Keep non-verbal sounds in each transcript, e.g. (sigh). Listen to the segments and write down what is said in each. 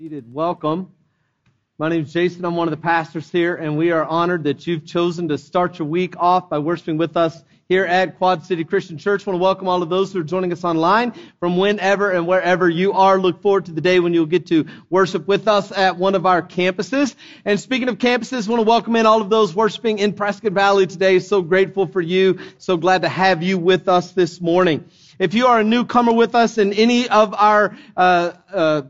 Welcome. My name is Jason. I'm one of the pastors here, and we are honored that you've chosen to start your week off by worshiping with us here at Quad City Christian Church. I want to welcome all of those who are joining us online from whenever and wherever you are. Look forward to the day when you'll get to worship with us at one of our campuses. And speaking of campuses, I want to welcome in all of those worshiping in Prescott Valley today. So grateful for you. So glad to have you with us this morning. If you are a newcomer with us in any of our uh, uh,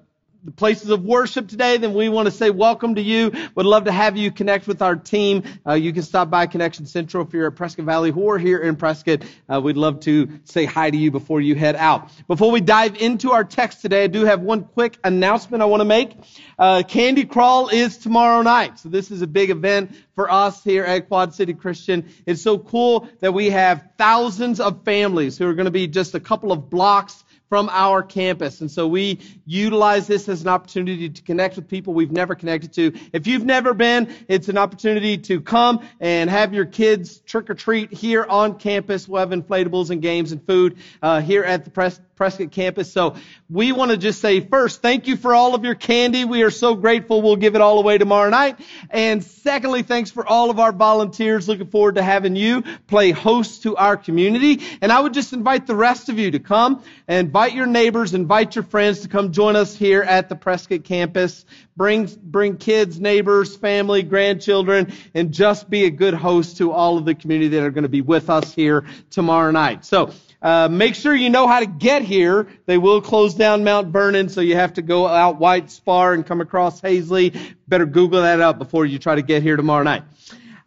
the places of worship today, then we want to say welcome to you. Would love to have you connect with our team. Uh, you can stop by Connection Central if you're at Prescott Valley or here in Prescott. Uh, we'd love to say hi to you before you head out. Before we dive into our text today, I do have one quick announcement I want to make. Uh, Candy Crawl is tomorrow night. So this is a big event for us here at Quad City Christian. It's so cool that we have thousands of families who are going to be just a couple of blocks from our campus. And so we utilize this as an opportunity to connect with people we've never connected to. If you've never been, it's an opportunity to come and have your kids trick or treat here on campus. We'll have inflatables and games and food uh, here at the Pres- Prescott campus. So we want to just say first, thank you for all of your candy. We are so grateful. We'll give it all away tomorrow night. And secondly, thanks for all of our volunteers. Looking forward to having you play host to our community. And I would just invite the rest of you to come and invite your neighbors, invite your friends to come join us here at the Prescott campus. Bring, bring kids, neighbors, family, grandchildren, and just be a good host to all of the community that are going to be with us here tomorrow night. So, uh, make sure you know how to get here. They will close down Mount Vernon, so you have to go out White Spar and come across Hazley. Better Google that up before you try to get here tomorrow night.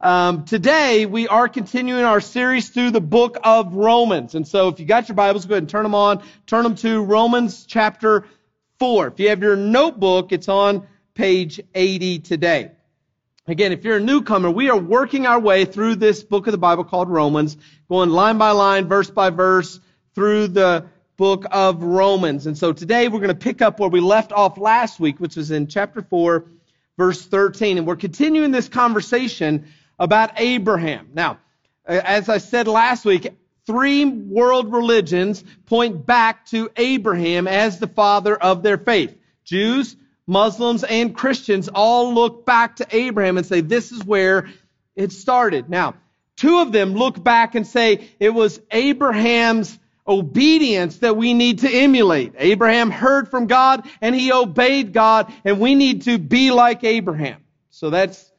Um, today we are continuing our series through the book of Romans, and so if you got your Bibles, go ahead and turn them on. Turn them to Romans chapter four. If you have your notebook, it's on page 80 today. Again, if you're a newcomer, we are working our way through this book of the Bible called Romans, going line by line, verse by verse, through the book of Romans. And so today we're going to pick up where we left off last week, which was in chapter 4, verse 13. And we're continuing this conversation about Abraham. Now, as I said last week, three world religions point back to Abraham as the father of their faith. Jews, Muslims and Christians all look back to Abraham and say, this is where it started. Now, two of them look back and say it was Abraham's obedience that we need to emulate. Abraham heard from God and he obeyed God and we need to be like Abraham. So that's,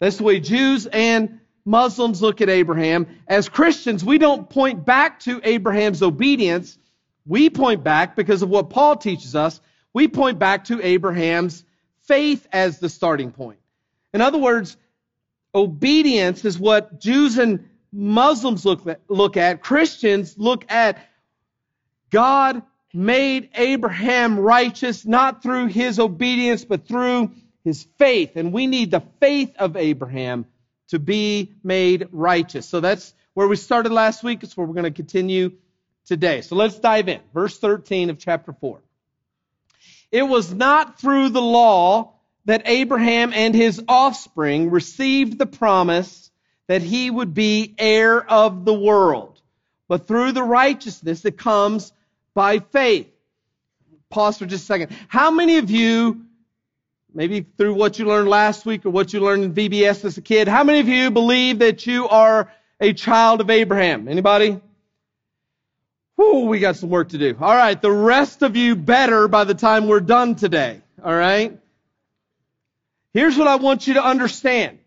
that's the way Jews and Muslims look at Abraham. As Christians, we don't point back to Abraham's obedience. We point back because of what Paul teaches us we point back to Abraham's faith as the starting point. In other words, obedience is what Jews and Muslims look at, look at. Christians look at God made Abraham righteous not through his obedience, but through his faith. And we need the faith of Abraham to be made righteous. So that's where we started last week. It's where we're going to continue today. So let's dive in. Verse 13 of chapter 4. It was not through the law that Abraham and his offspring received the promise that he would be heir of the world, but through the righteousness that comes by faith. pause for just a second. How many of you, maybe through what you learned last week or what you learned in VBS as a kid, how many of you believe that you are a child of Abraham? Anybody? Whew, we got some work to do. All right, the rest of you better by the time we're done today. All right? Here's what I want you to understand.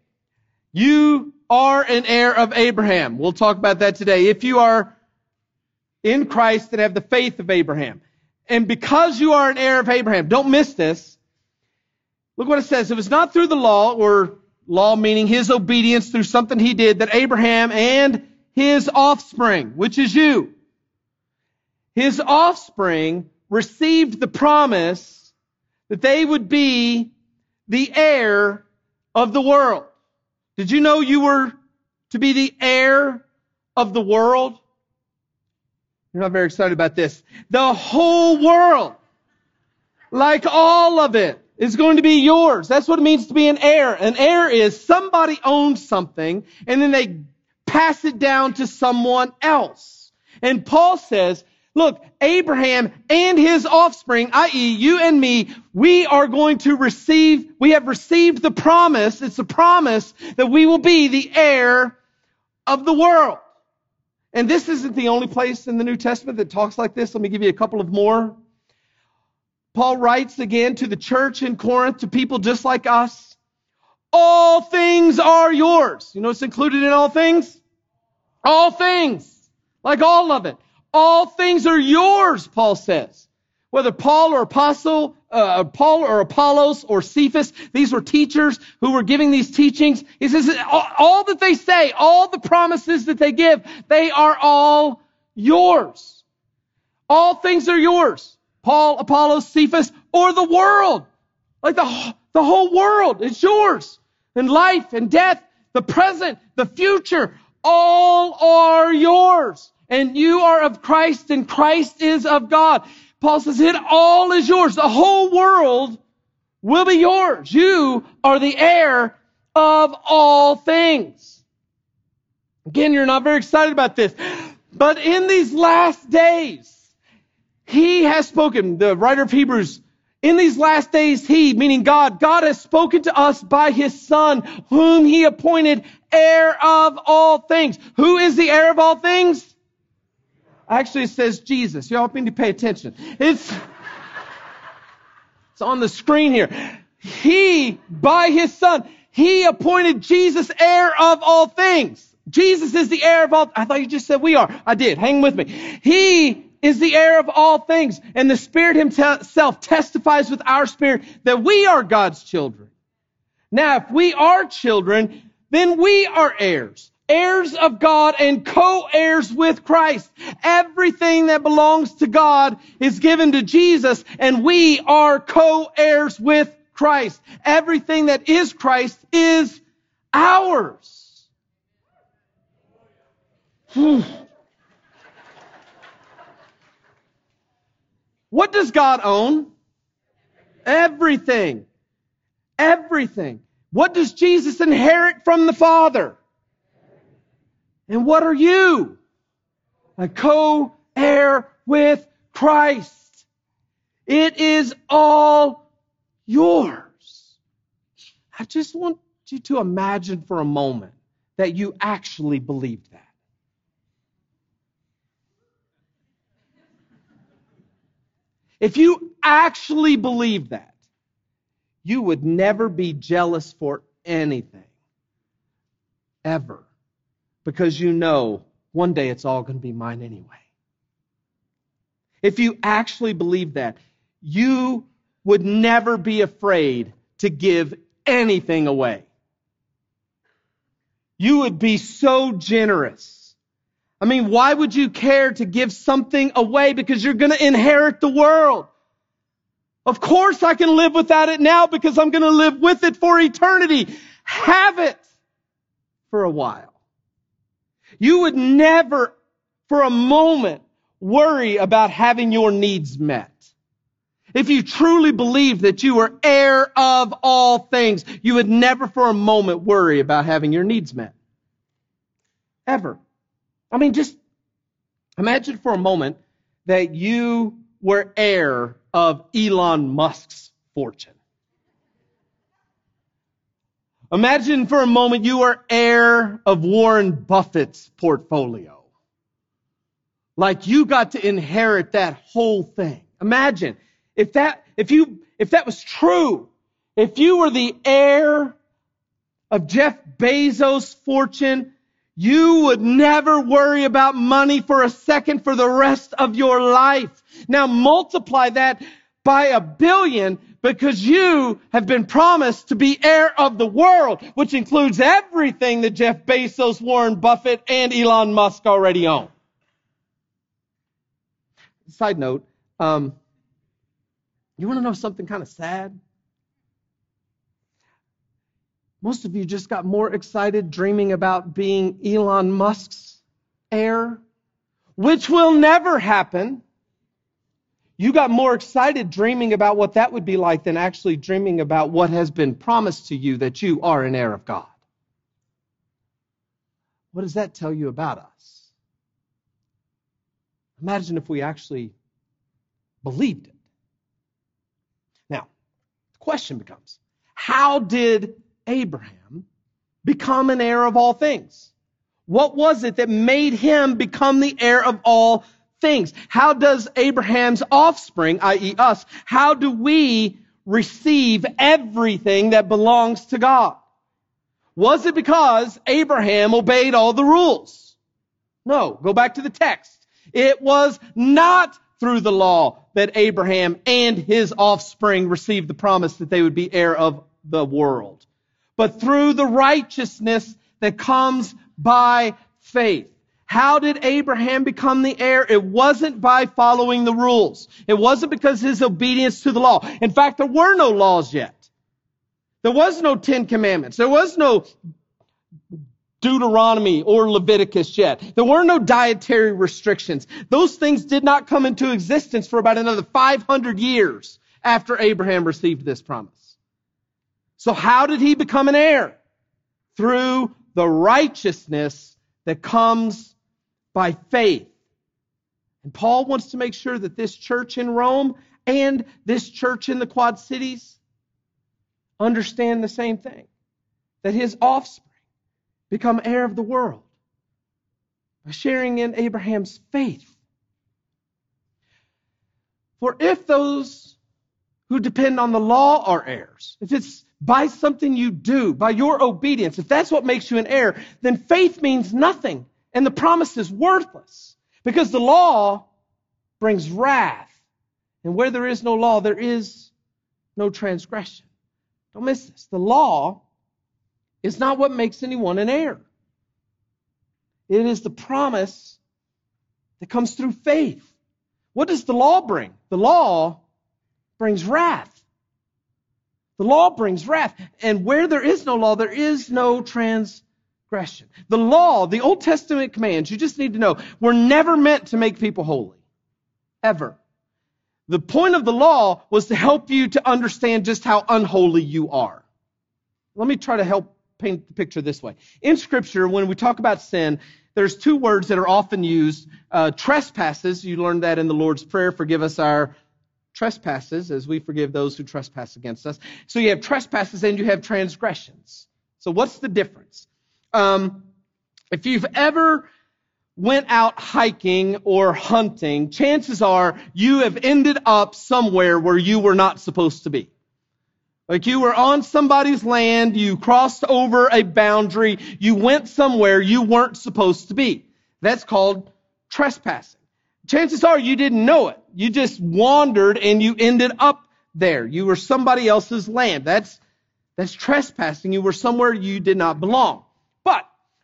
You are an heir of Abraham. We'll talk about that today. If you are in Christ and have the faith of Abraham. And because you are an heir of Abraham, don't miss this. Look what it says. It was not through the law, or law meaning his obedience through something he did, that Abraham and his offspring, which is you, his offspring received the promise that they would be the heir of the world. Did you know you were to be the heir of the world? You're not very excited about this. The whole world, like all of it, is going to be yours. That's what it means to be an heir. An heir is somebody owns something and then they pass it down to someone else. And Paul says, look, Abraham and his offspring, i.e. you and me, we are going to receive, we have received the promise, it's a promise that we will be the heir of the world. And this isn't the only place in the New Testament that talks like this. Let me give you a couple of more. Paul writes again to the church in Corinth, to people just like us. All things are yours. You know what's included in all things? All things. Like all of it. All things are yours, Paul says. Whether Paul or Apostle, uh, Paul or Apollos or Cephas, these were teachers who were giving these teachings. He says all, that they say, all the promises that they give, they are all yours. All things are yours. Paul, Apollos, Cephas, or the world. Like the, the whole world is yours. And life and death, the present, the future, all are yours. And you are of Christ and Christ is of God. Paul says it all is yours. The whole world will be yours. You are the heir of all things. Again, you're not very excited about this. But in these last days, he has spoken, the writer of Hebrews, in these last days, he, meaning God, God has spoken to us by his son, whom he appointed heir of all things. Who is the heir of all things? Actually, it says Jesus. Y'all need to pay attention. It's, it's on the screen here. He, by his son, he appointed Jesus heir of all things. Jesus is the heir of all. I thought you just said we are. I did. Hang with me. He is the heir of all things. And the Spirit himself testifies with our spirit that we are God's children. Now, if we are children, then we are heirs heirs of God and co-heirs with Christ. Everything that belongs to God is given to Jesus and we are co-heirs with Christ. Everything that is Christ is ours. What does God own? Everything. Everything. What does Jesus inherit from the Father? And what are you? A co-heir with Christ. It is all yours. I just want you to imagine for a moment that you actually believed that. If you actually believe that, you would never be jealous for anything. Ever because you know one day it's all going to be mine anyway. If you actually believe that, you would never be afraid to give anything away. You would be so generous. I mean, why would you care to give something away? Because you're going to inherit the world. Of course I can live without it now because I'm going to live with it for eternity. Have it for a while. You would never for a moment worry about having your needs met. If you truly believed that you were heir of all things, you would never for a moment worry about having your needs met. Ever. I mean, just imagine for a moment that you were heir of Elon Musk's fortune. Imagine for a moment you are heir of Warren Buffett's portfolio. Like you got to inherit that whole thing. Imagine if that, if you, if that was true, if you were the heir of Jeff Bezos' fortune, you would never worry about money for a second for the rest of your life. Now multiply that by a billion because you have been promised to be heir of the world, which includes everything that Jeff Bezos, Warren Buffett, and Elon Musk already own. Side note, um, you want to know something kind of sad? Most of you just got more excited dreaming about being Elon Musk's heir, which will never happen. You got more excited dreaming about what that would be like than actually dreaming about what has been promised to you that you are an heir of God. What does that tell you about us? Imagine if we actually believed it. Now, the question becomes how did Abraham become an heir of all things? What was it that made him become the heir of all things? How does Abraham's offspring, i.e. us, how do we receive everything that belongs to God? Was it because Abraham obeyed all the rules? No. Go back to the text. It was not through the law that Abraham and his offspring received the promise that they would be heir of the world but through the righteousness that comes by faith. How did Abraham become the heir? It wasn't by following the rules. It wasn't because his obedience to the law. In fact, there were no laws yet. There was no Ten Commandments. There was no Deuteronomy or Leviticus yet. There were no dietary restrictions. Those things did not come into existence for about another 500 years after Abraham received this promise. So how did he become an heir? Through the righteousness that comes by faith. And Paul wants to make sure that this church in Rome and this church in the Quad Cities understand the same thing. That his offspring become heir of the world by sharing in Abraham's faith. For if those who depend on the law are heirs, if it's by something you do, by your obedience, if that's what makes you an heir, then faith means nothing and the promise is worthless because the law brings wrath. And where there is no law, there is no transgression. Don't miss this. The law is not what makes anyone an heir. It is the promise that comes through faith. What does the law bring? The law brings wrath. The law brings wrath. And where there is no law, there is no transgression. The law, the Old Testament commands, you just need to know, were never meant to make people holy. Ever. The point of the law was to help you to understand just how unholy you are. Let me try to help paint the picture this way. In Scripture, when we talk about sin, there's two words that are often used. Uh, trespasses, you learned that in the Lord's Prayer, forgive us our trespasses as we forgive those who trespass against us. So you have trespasses and you have transgressions. So what's the difference? Um, if you've ever went out hiking or hunting, chances are you have ended up somewhere where you were not supposed to be. Like you were on somebody's land, you crossed over a boundary, you went somewhere you weren't supposed to be. That's called trespassing chances are you didn't know it. You just wandered and you ended up there. You were somebody else's land. That's, that's trespassing. You were somewhere you did not belong.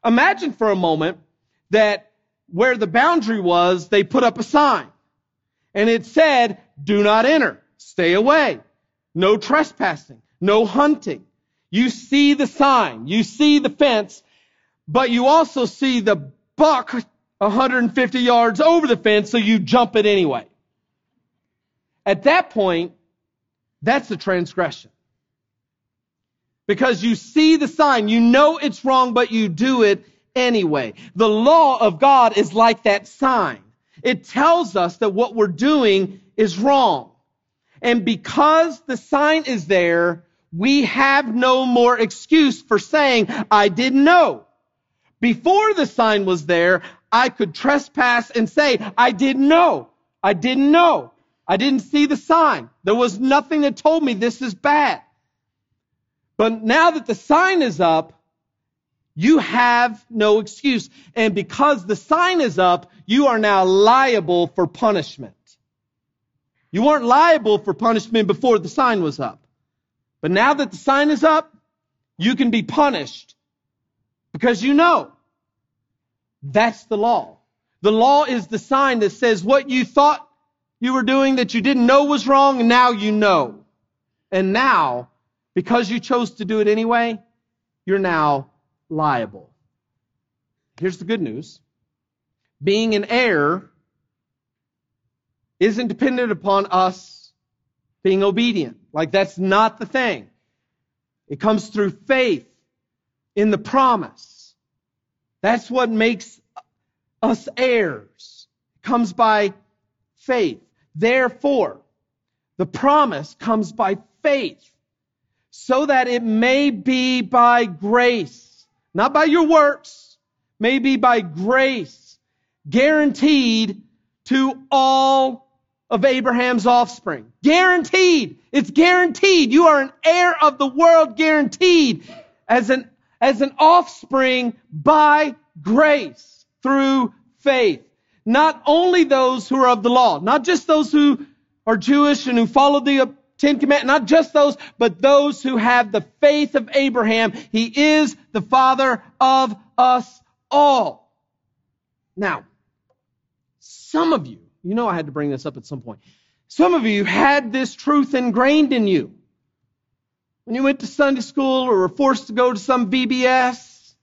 Imagine for a moment that where the boundary was, they put up a sign. And it said, do not enter. Stay away. No trespassing. No hunting. You see the sign. You see the fence. But you also see the buck 150 yards over the fence, so you jump it anyway. At that point, that's a transgression. Because you see the sign, you know it's wrong, but you do it anyway. The law of God is like that sign. It tells us that what we're doing is wrong. And because the sign is there, we have no more excuse for saying, I didn't know. Before the sign was there, I could trespass and say, I didn't know. I didn't know. I didn't see the sign. There was nothing that told me this is bad. But now that the sign is up, you have no excuse. And because the sign is up, you are now liable for punishment. You weren't liable for punishment before the sign was up. But now that the sign is up, you can be punished because you know. That's the law. The law is the sign that says what you thought you were doing that you didn't know was wrong, now you know. And now, because you chose to do it anyway, you're now liable. Here's the good news being an heir isn't dependent upon us being obedient. Like, that's not the thing. It comes through faith in the promise. That's what makes us heirs. It comes by faith. Therefore, the promise comes by faith so that it may be by grace, not by your works, may be by grace, guaranteed to all of Abraham's offspring. Guaranteed. It's guaranteed. You are an heir of the world, guaranteed as an, as an offspring by grace through faith. Not only those who are of the law, not just those who are Jewish and who follow the Ten Commandments, not just those, but those who have the faith of Abraham. He is the father of us all. Now, some of you, you know I had to bring this up at some point. Some of you had this truth ingrained in you. When you went to Sunday school or were forced to go to some VBS,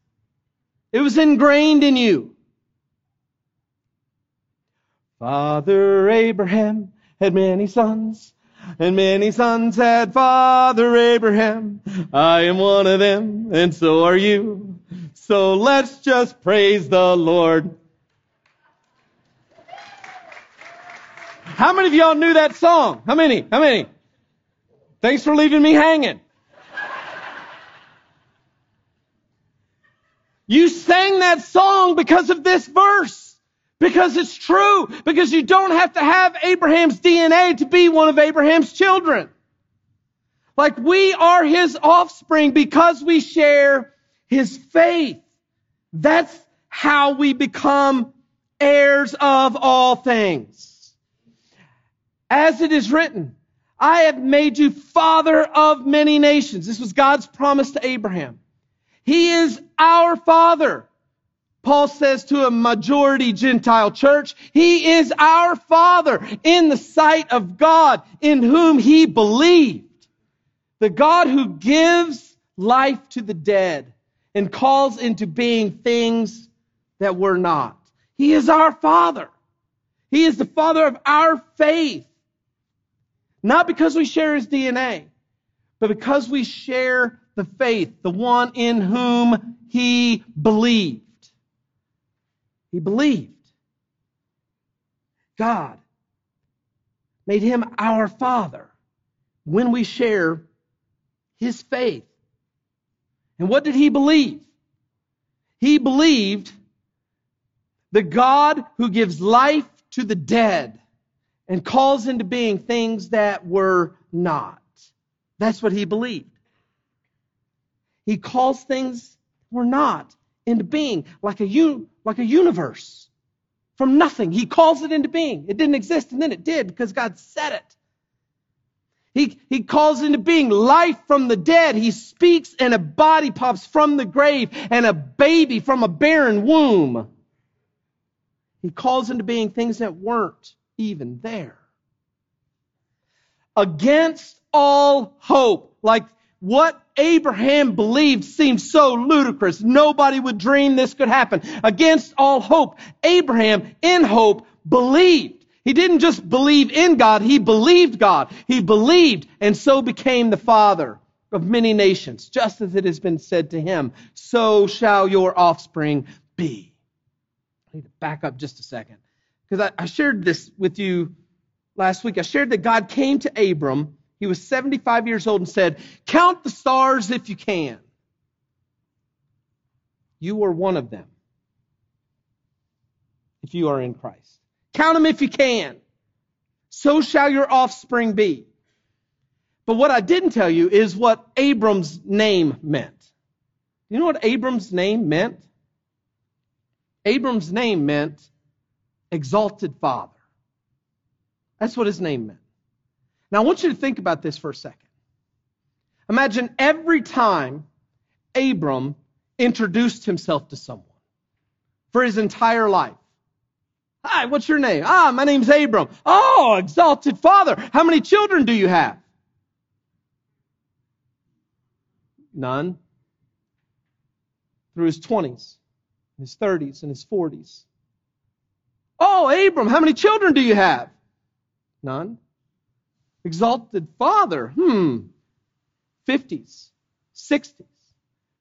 it was ingrained in you. Father Abraham had many sons, and many sons had Father Abraham. I am one of them, and so are you. So let's just praise the Lord. How many of y'all knew that song? How many? How many? Thanks for leaving me hanging. You sang that song because of this verse. Because it's true. Because you don't have to have Abraham's DNA to be one of Abraham's children. Like we are his offspring because we share his faith. That's how we become heirs of all things. As it is written, I have made you father of many nations. This was God's promise to Abraham. He is our father. Paul says to a majority Gentile church, He is our Father in the sight of God in whom He believed. The God who gives life to the dead and calls into being things that were not. He is our Father. He is the Father of our faith. Not because we share his DNA, but because we share the faith, the one in whom he believed. He believed. God made him our Father when we share his faith. And what did he believe? He believed the God who gives life to the dead and calls into being things that were not. That's what he believed. He calls things were not into being, like a, like a universe. From nothing, he calls it into being. It didn't exist, and then it did because God said it. He, he calls into being life from the dead. He speaks, and a body pops from the grave, and a baby from a barren womb. He calls into being things that weren't even there. Against all hope, like what Abraham believed seemed so ludicrous. Nobody would dream this could happen. Against all hope, Abraham, in hope, believed. He didn't just believe in God, he believed God. He believed and so became the father of many nations, just as it has been said to him, so shall your offspring be. I need to back up just a second because I, I shared this with you last week. I shared that God came to Abram. He was 75 years old and said, Count the stars if you can. You are one of them if you are in Christ. Count them if you can. So shall your offspring be. But what I didn't tell you is what Abram's name meant. You know what Abram's name meant? Abram's name meant exalted father. That's what his name meant. Now I want you to think about this for a second. Imagine every time Abram introduced himself to someone for his entire life. Hi, what's your name? Ah, my name's Abram. Oh, exalted father. How many children do you have? None. Through his 20s, his 30s, and his 40s. Oh, Abram, how many children do you have? None. Exalted father. Hmm. 50s, 60s,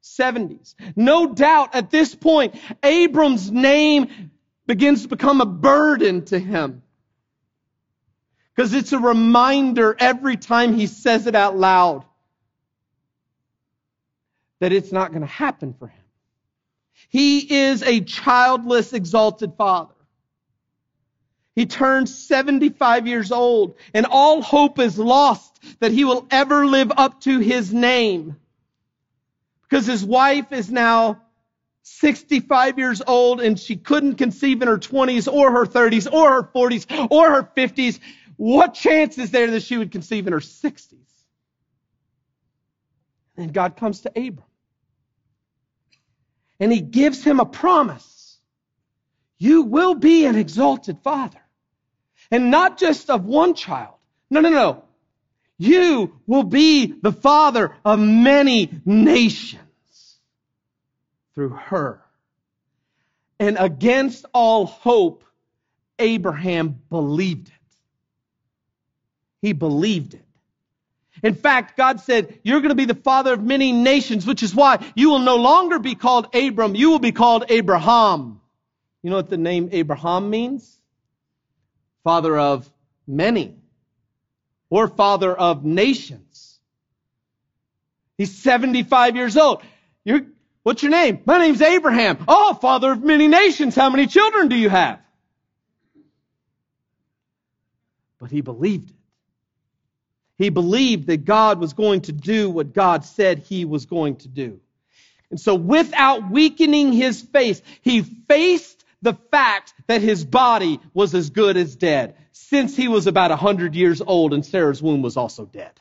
70s. No doubt at this point, Abram's name begins to become a burden to him. Because it's a reminder every time he says it out loud that it's not going to happen for him. He is a childless, exalted father. He turns 75 years old, and all hope is lost that he will ever live up to his name. Because his wife is now 65 years old and she couldn't conceive in her 20s or her 30s or her 40s or her 50s. What chance is there that she would conceive in her 60s? And God comes to Abram. And he gives him a promise. You will be an exalted father. And not just of one child. No, no, no. You will be the father of many nations through her. And against all hope, Abraham believed it. He believed it. In fact, God said, You're going to be the father of many nations, which is why you will no longer be called Abram, you will be called Abraham. You know what the name Abraham means? Father of many, or father of nations. He's 75 years old. You're, What's your name? My name's Abraham. Oh, father of many nations. How many children do you have? But he believed it. He believed that God was going to do what God said he was going to do. And so without weakening his faith, he faced the fact that his body was as good as dead since he was about 100 years old and Sarah's womb was also dead.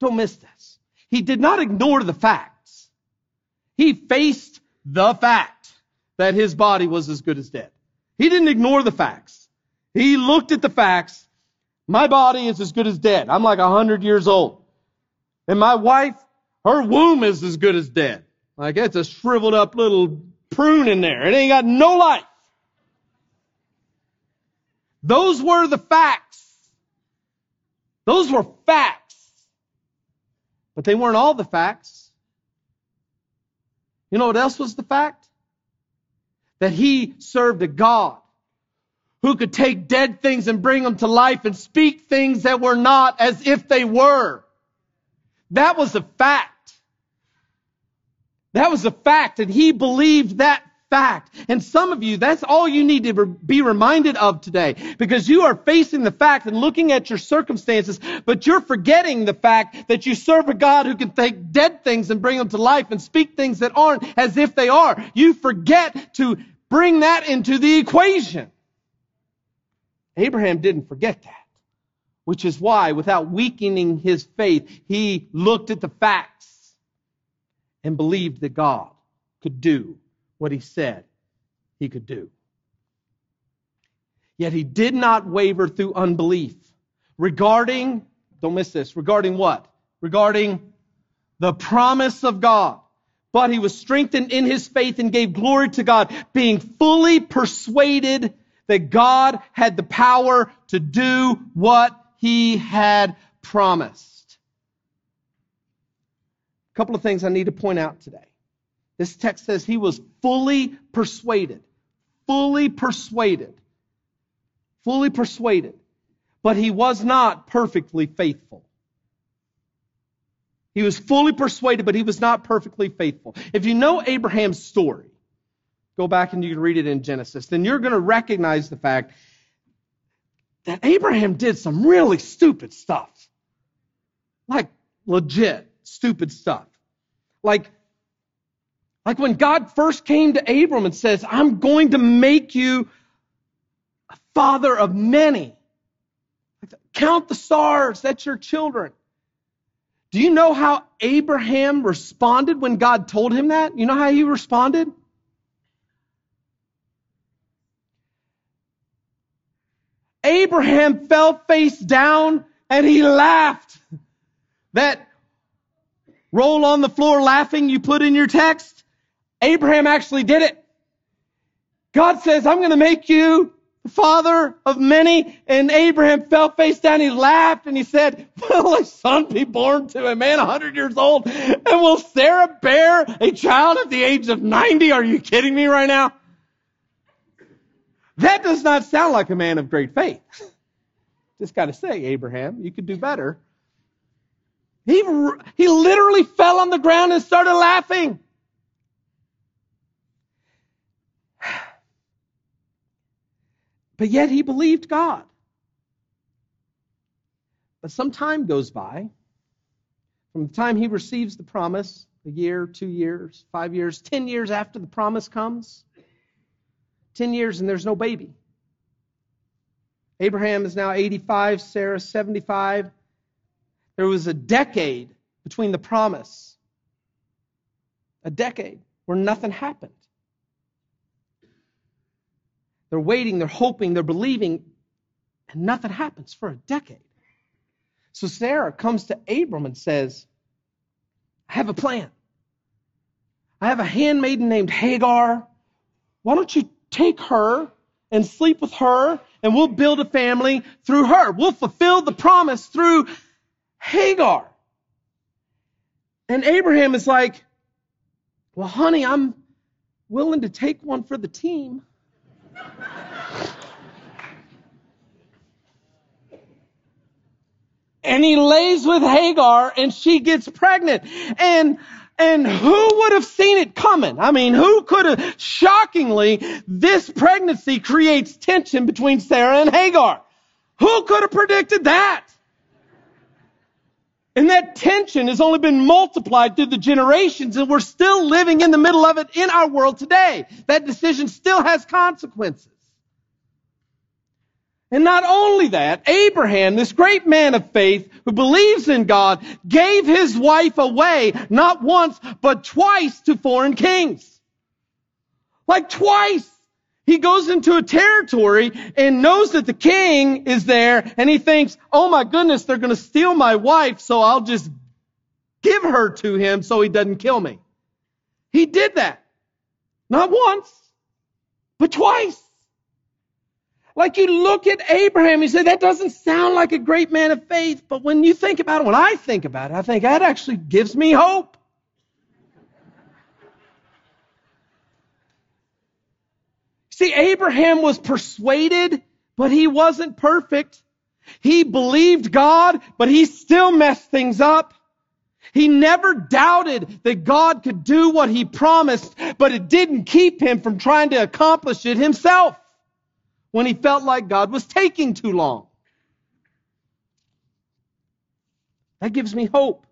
Don't miss this. He did not ignore the facts. He faced the fact that his body was as good as dead. He didn't ignore the facts. He looked at the facts. My body is as good as dead. I'm like a hundred years old. And my wife, her womb is as good as dead. Like it's a shriveled up little prune in there. It ain't got no life. Those were the facts. Those were facts. But they weren't all the facts. You know what else was the fact? That he served a God who could take dead things and bring them to life and speak things that were not as if they were. That was a fact. That was a fact, and he believed that fact. And some of you, that's all you need to be reminded of today because you are facing the fact and looking at your circumstances, but you're forgetting the fact that you serve a God who can take dead things and bring them to life and speak things that aren't as if they are. You forget to bring that into the equation. Abraham didn't forget that, which is why, without weakening his faith, he looked at the facts and believed that God could do what he said he could do. Yet he did not waver through unbelief regarding, don't miss this, regarding what? Regarding the promise of God. But he was strengthened in his faith and gave glory to God, being fully persuaded that God had the power to do what he had promised. Couple of things I need to point out today. This text says he was fully persuaded. Fully persuaded. fully persuaded, but he was not perfectly faithful. He was fully persuaded, but he was not perfectly faithful. If you know Abraham's story, go back and you can read it in Genesis, then you're going to recognize the fact that Abraham did some really stupid stuff. Like legit stupid stuff. Like, like when God first came to Abram and says, I'm going to make you a father of many. Count the stars, that's your children. Do you know how Abraham responded when God told him that? You know how he responded? Abraham fell face down and he laughed. That roll on the floor laughing you put in your text, Abraham actually did it. God says, I'm going to make you father of many. And Abraham fell face down. He laughed and he said, Will a son be born to a man 100 years old? And will Sarah bear a child at the age of 90? Are you kidding me right now? That does not sound like a man of great faith. (laughs) Just got to say, Abraham, you could do better. He, he literally fell on the ground and started laughing. (sighs) But yet he believed God. But some time goes by from the time he receives the promise, a year, two years, five years, ten years after the promise comes. Ten years and there's no baby. Abraham is now 85, Sarah 75. There was a decade between the promise, a decade where nothing happened. They're waiting, they're hoping, they're believing, and nothing happens for a decade. So Sarah comes to Abram and says, I have a plan. I have a handmaiden named Hagar. Why don't you take her and sleep with her, and we'll build a family through her. We'll fulfill the promise through Hagar. And Abraham is like, Well, honey, I'm willing to take one for the team. and he lays with Hagar and she gets pregnant. And and who would have seen it coming? I mean, who could have, shockingly, this pregnancy creates tension between Sarah and Hagar. Who could have predicted that? And that tension has only been multiplied through the generations, and we're still living in the middle of it in our world today. That decision still has consequences. And not only that, Abraham, this great man of faith who believes in God, gave his wife away not once, but twice to foreign kings. Like twice. He goes into a territory and knows that the king is there and he thinks, oh my goodness, they're going to steal my wife, so I'll just give her to him so he doesn't kill me. He did that. Not once, but twice. Like you look at Abraham, you say, that doesn't sound like a great man of faith. But when you think about it, when I think about it, I think that actually gives me hope. See, Abraham was persuaded, but he wasn't perfect. He believed God, but he still messed things up. He never doubted that God could do what he promised, but it didn't keep him from trying to accomplish it himself when he felt like God was taking too long. That gives me hope.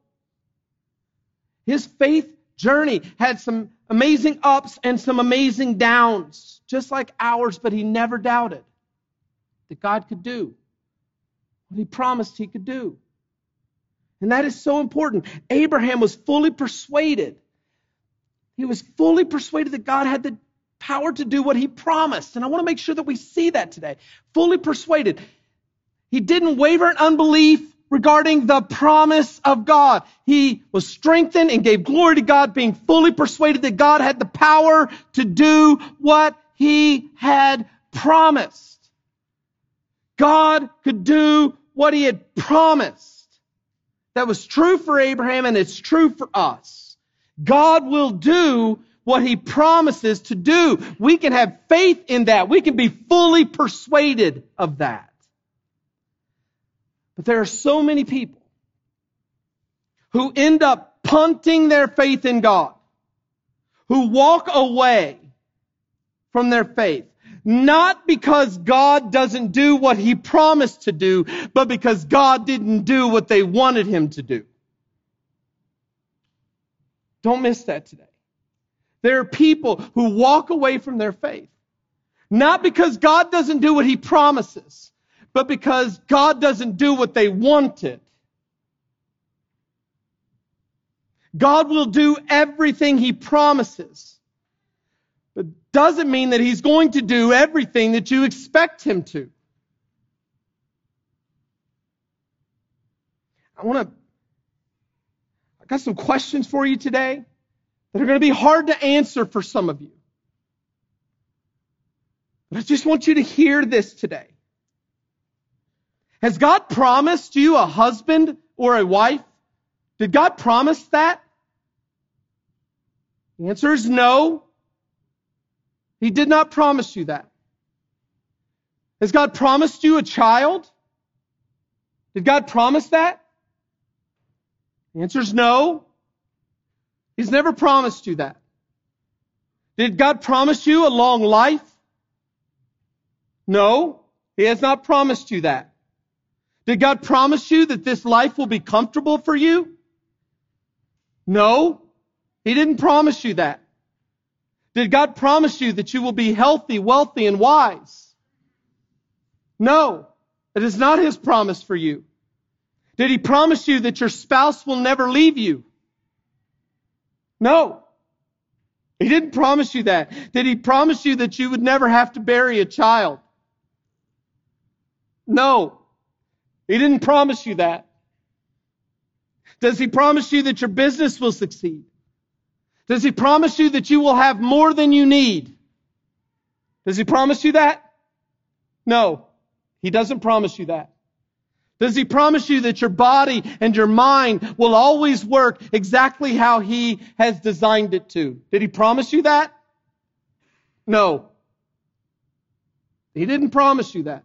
His faith journey had some amazing ups and some amazing downs, just like ours, but he never doubted that God could do what he promised he could do. And that is so important. Abraham was fully persuaded. He was fully persuaded that God had the power to do what he promised. And I want to make sure that we see that today. Fully persuaded. He didn't waver in unbelief regarding the promise of God. He was strengthened and gave glory to God, being fully persuaded that God had the power to do what he had promised. God could do what he had promised. That was true for Abraham and it's true for us. God will do what he promises to do. We can have faith in that. We can be fully persuaded of that. But there are so many people who end up punting their faith in God, who walk away from their faith. Not because God doesn't do what he promised to do, but because God didn't do what they wanted him to do. Don't miss that today. There are people who walk away from their faith. Not because God doesn't do what he promises, but because God doesn't do what they wanted. God will do everything he promises. But doesn't mean that he's going to do everything that you expect him to. I want to I got some questions for you today that are going to be hard to answer for some of you. But I just want you to hear this today. Has God promised you a husband or a wife? Did God promise that? The answer is no. He did not promise you that. Has God promised you a child? Did God promise that? The answer is no. He's never promised you that. Did God promise you a long life? No, He has not promised you that. Did God promise you that this life will be comfortable for you? No, He didn't promise you that. Did God promise you that you will be healthy, wealthy, and wise? No, it is not His promise for you. Did he promise you that your spouse will never leave you? No. He didn't promise you that. Did he promise you that you would never have to bury a child? No. He didn't promise you that. Does he promise you that your business will succeed? Does he promise you that you will have more than you need? Does he promise you that? No. He doesn't promise you that. Does he promise you that your body and your mind will always work exactly how he has designed it to? Did he promise you that? No. He didn't promise you that.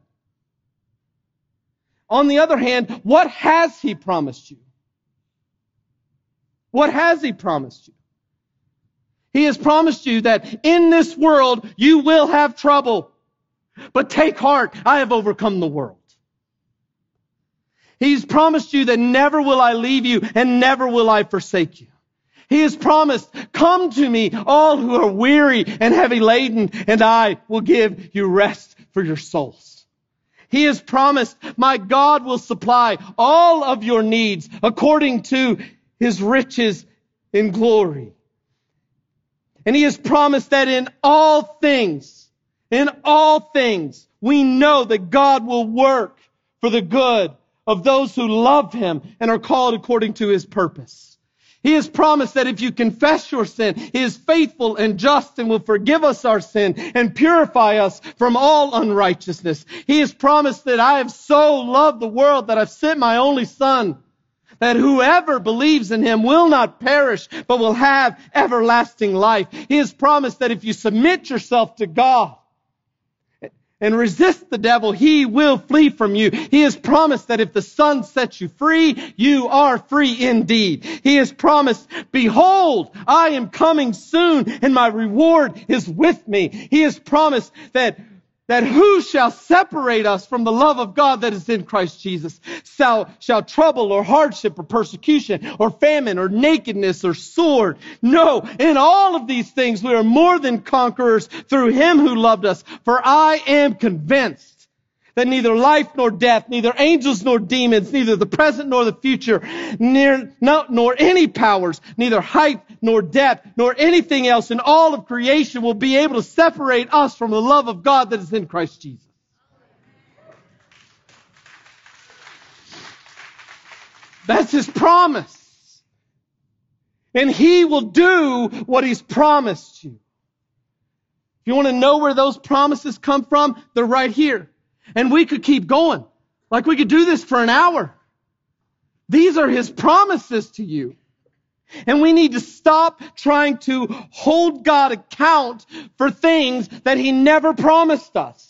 On the other hand, what has he promised you? What has he promised you? He has promised you that in this world you will have trouble. But take heart, I have overcome the world. He's promised you that never will I leave you and never will I forsake you. He has promised, come to me, all who are weary and heavy laden, and I will give you rest for your souls. He has promised, my God will supply all of your needs according to his riches in glory. And he has promised that in all things, in all things, we know that God will work for the good of those who love him and are called according to his purpose. He has promised that if you confess your sin, He is faithful and just and will forgive us our sin and purify us from all unrighteousness. He has promised that I have so loved the world that I've sent my only son, that whoever believes in Him will not perish, but will have everlasting life. He has promised that if you submit yourself to God, and resist the devil, he will flee from you. He has promised that if the Son sets you free, you are free indeed. He has promised, behold, I am coming soon and my reward is with me. He has promised that that who shall separate us from the love of God that is in Christ Jesus? Shall, shall trouble or hardship or persecution or famine or nakedness or sword? No, in all of these things we are more than conquerors through him who loved us. For I am convinced that neither life nor death, neither angels nor demons, neither the present nor the future, near, no, nor any powers, neither height nor depth, nor anything else in all of creation will be able to separate us from the love of God that is in Christ Jesus. That's his promise. And he will do what he's promised you. If you want to know where those promises come from, they're right here. And we could keep going. Like we could do this for an hour. These are his promises to you. And we need to stop trying to hold God account for things that He never promised us.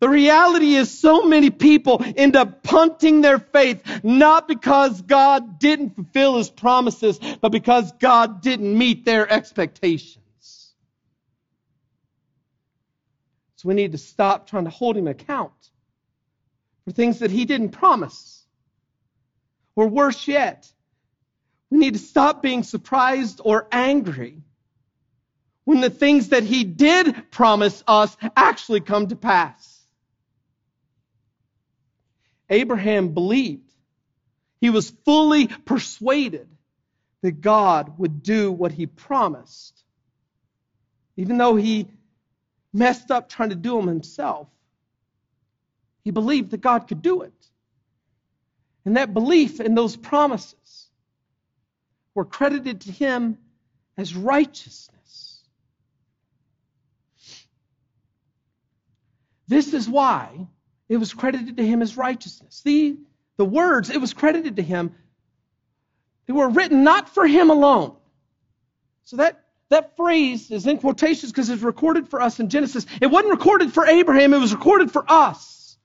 The reality is so many people end up punting their faith, not because God didn't fulfill His promises, but because God didn't meet their expectations. So we need to stop trying to hold Him account for things that He didn't promise. Or worse yet, we need to stop being surprised or angry when the things that He did promise us actually come to pass. Abraham believed. He was fully persuaded that God would do what he promised. Even though he messed up trying to do them himself, he believed that God could do it. And that belief and those promises were credited to him as righteousness. This is why it was credited to him as righteousness. The, the words, it was credited to him, they were written not for him alone. So that, that phrase is in quotations because it's recorded for us in Genesis. It wasn't recorded for Abraham, it was recorded for us.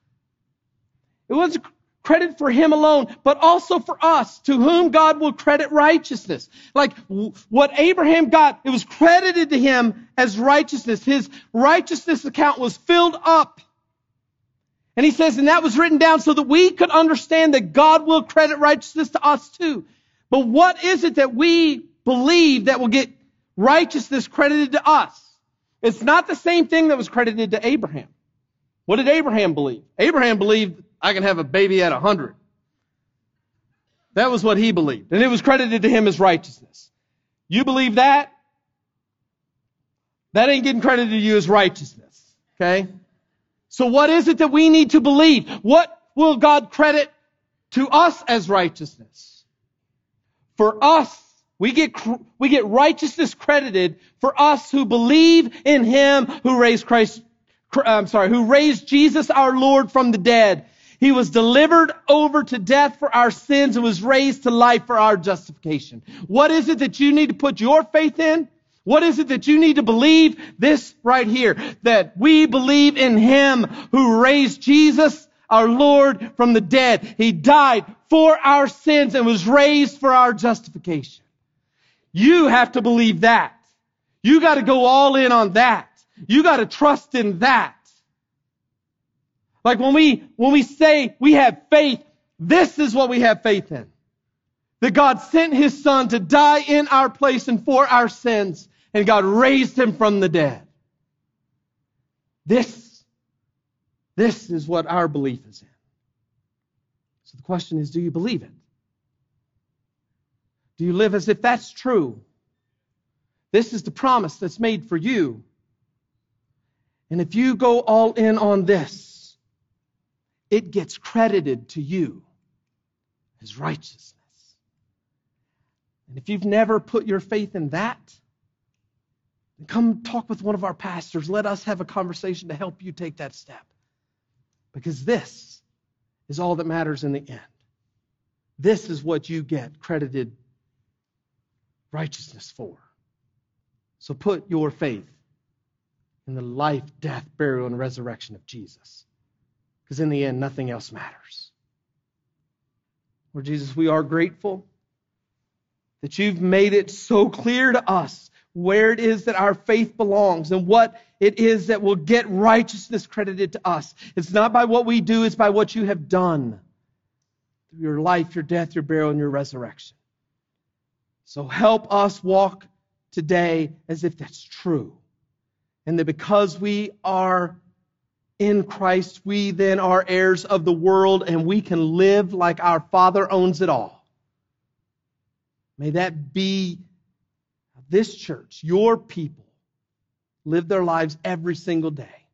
It wasn't credit for him alone, but also for us, to whom God will credit righteousness. Like what Abraham got, it was credited to him as righteousness. His righteousness account was filled up. And he says, and that was written down so that we could understand that God will credit righteousness to us too. But what is it that we believe that will get righteousness credited to us? It's not the same thing that was credited to Abraham. What did Abraham believe? Abraham believed I can have a baby at a hundred. That was what he believed. And it was credited to him as righteousness. You believe that? That ain't getting credited to you as righteousness. Okay? So what is it that we need to believe? What will God credit to us as righteousness? For us, we get, we get righteousness credited for us who believe in Him who raised Christ, I'm sorry, who raised Jesus our Lord from the dead. He was delivered over to death for our sins and was raised to life for our justification. What is it that you need to put your faith in? What is it that you need to believe? This right here, that we believe in Him who raised Jesus, our Lord, from the dead. He died for our sins and was raised for our justification. You have to believe that. You got to go all in on that. You got to trust in that. Like when we, when we say we have faith, this is what we have faith in. That God sent His Son to die in our place and for our sins, and God raised Him from the dead. This, this is what our belief is in. So the question is, do you believe it? Do you live as if that's true? This is the promise that's made for you. And if you go all in on this, it gets credited to you as righteousness. And if you've never put your faith in that, come talk with one of our pastors. Let us have a conversation to help you take that step. Because this is all that matters in the end. This is what you get credited righteousness for. So put your faith in the life, death, burial, and resurrection of Jesus. Because in the end, nothing else matters. Lord Jesus, we are grateful that you've made it so clear to us where it is that our faith belongs and what it is that will get righteousness credited to us. It's not by what we do, it's by what you have done through your life, your death, your burial, and your resurrection. So help us walk today as if that's true. And that because we are in Christ, we then are heirs of the world and we can live like our Father owns it all. May that be this church, your people, live their lives every single day.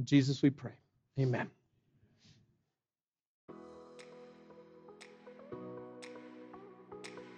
In Jesus, we pray. Amen.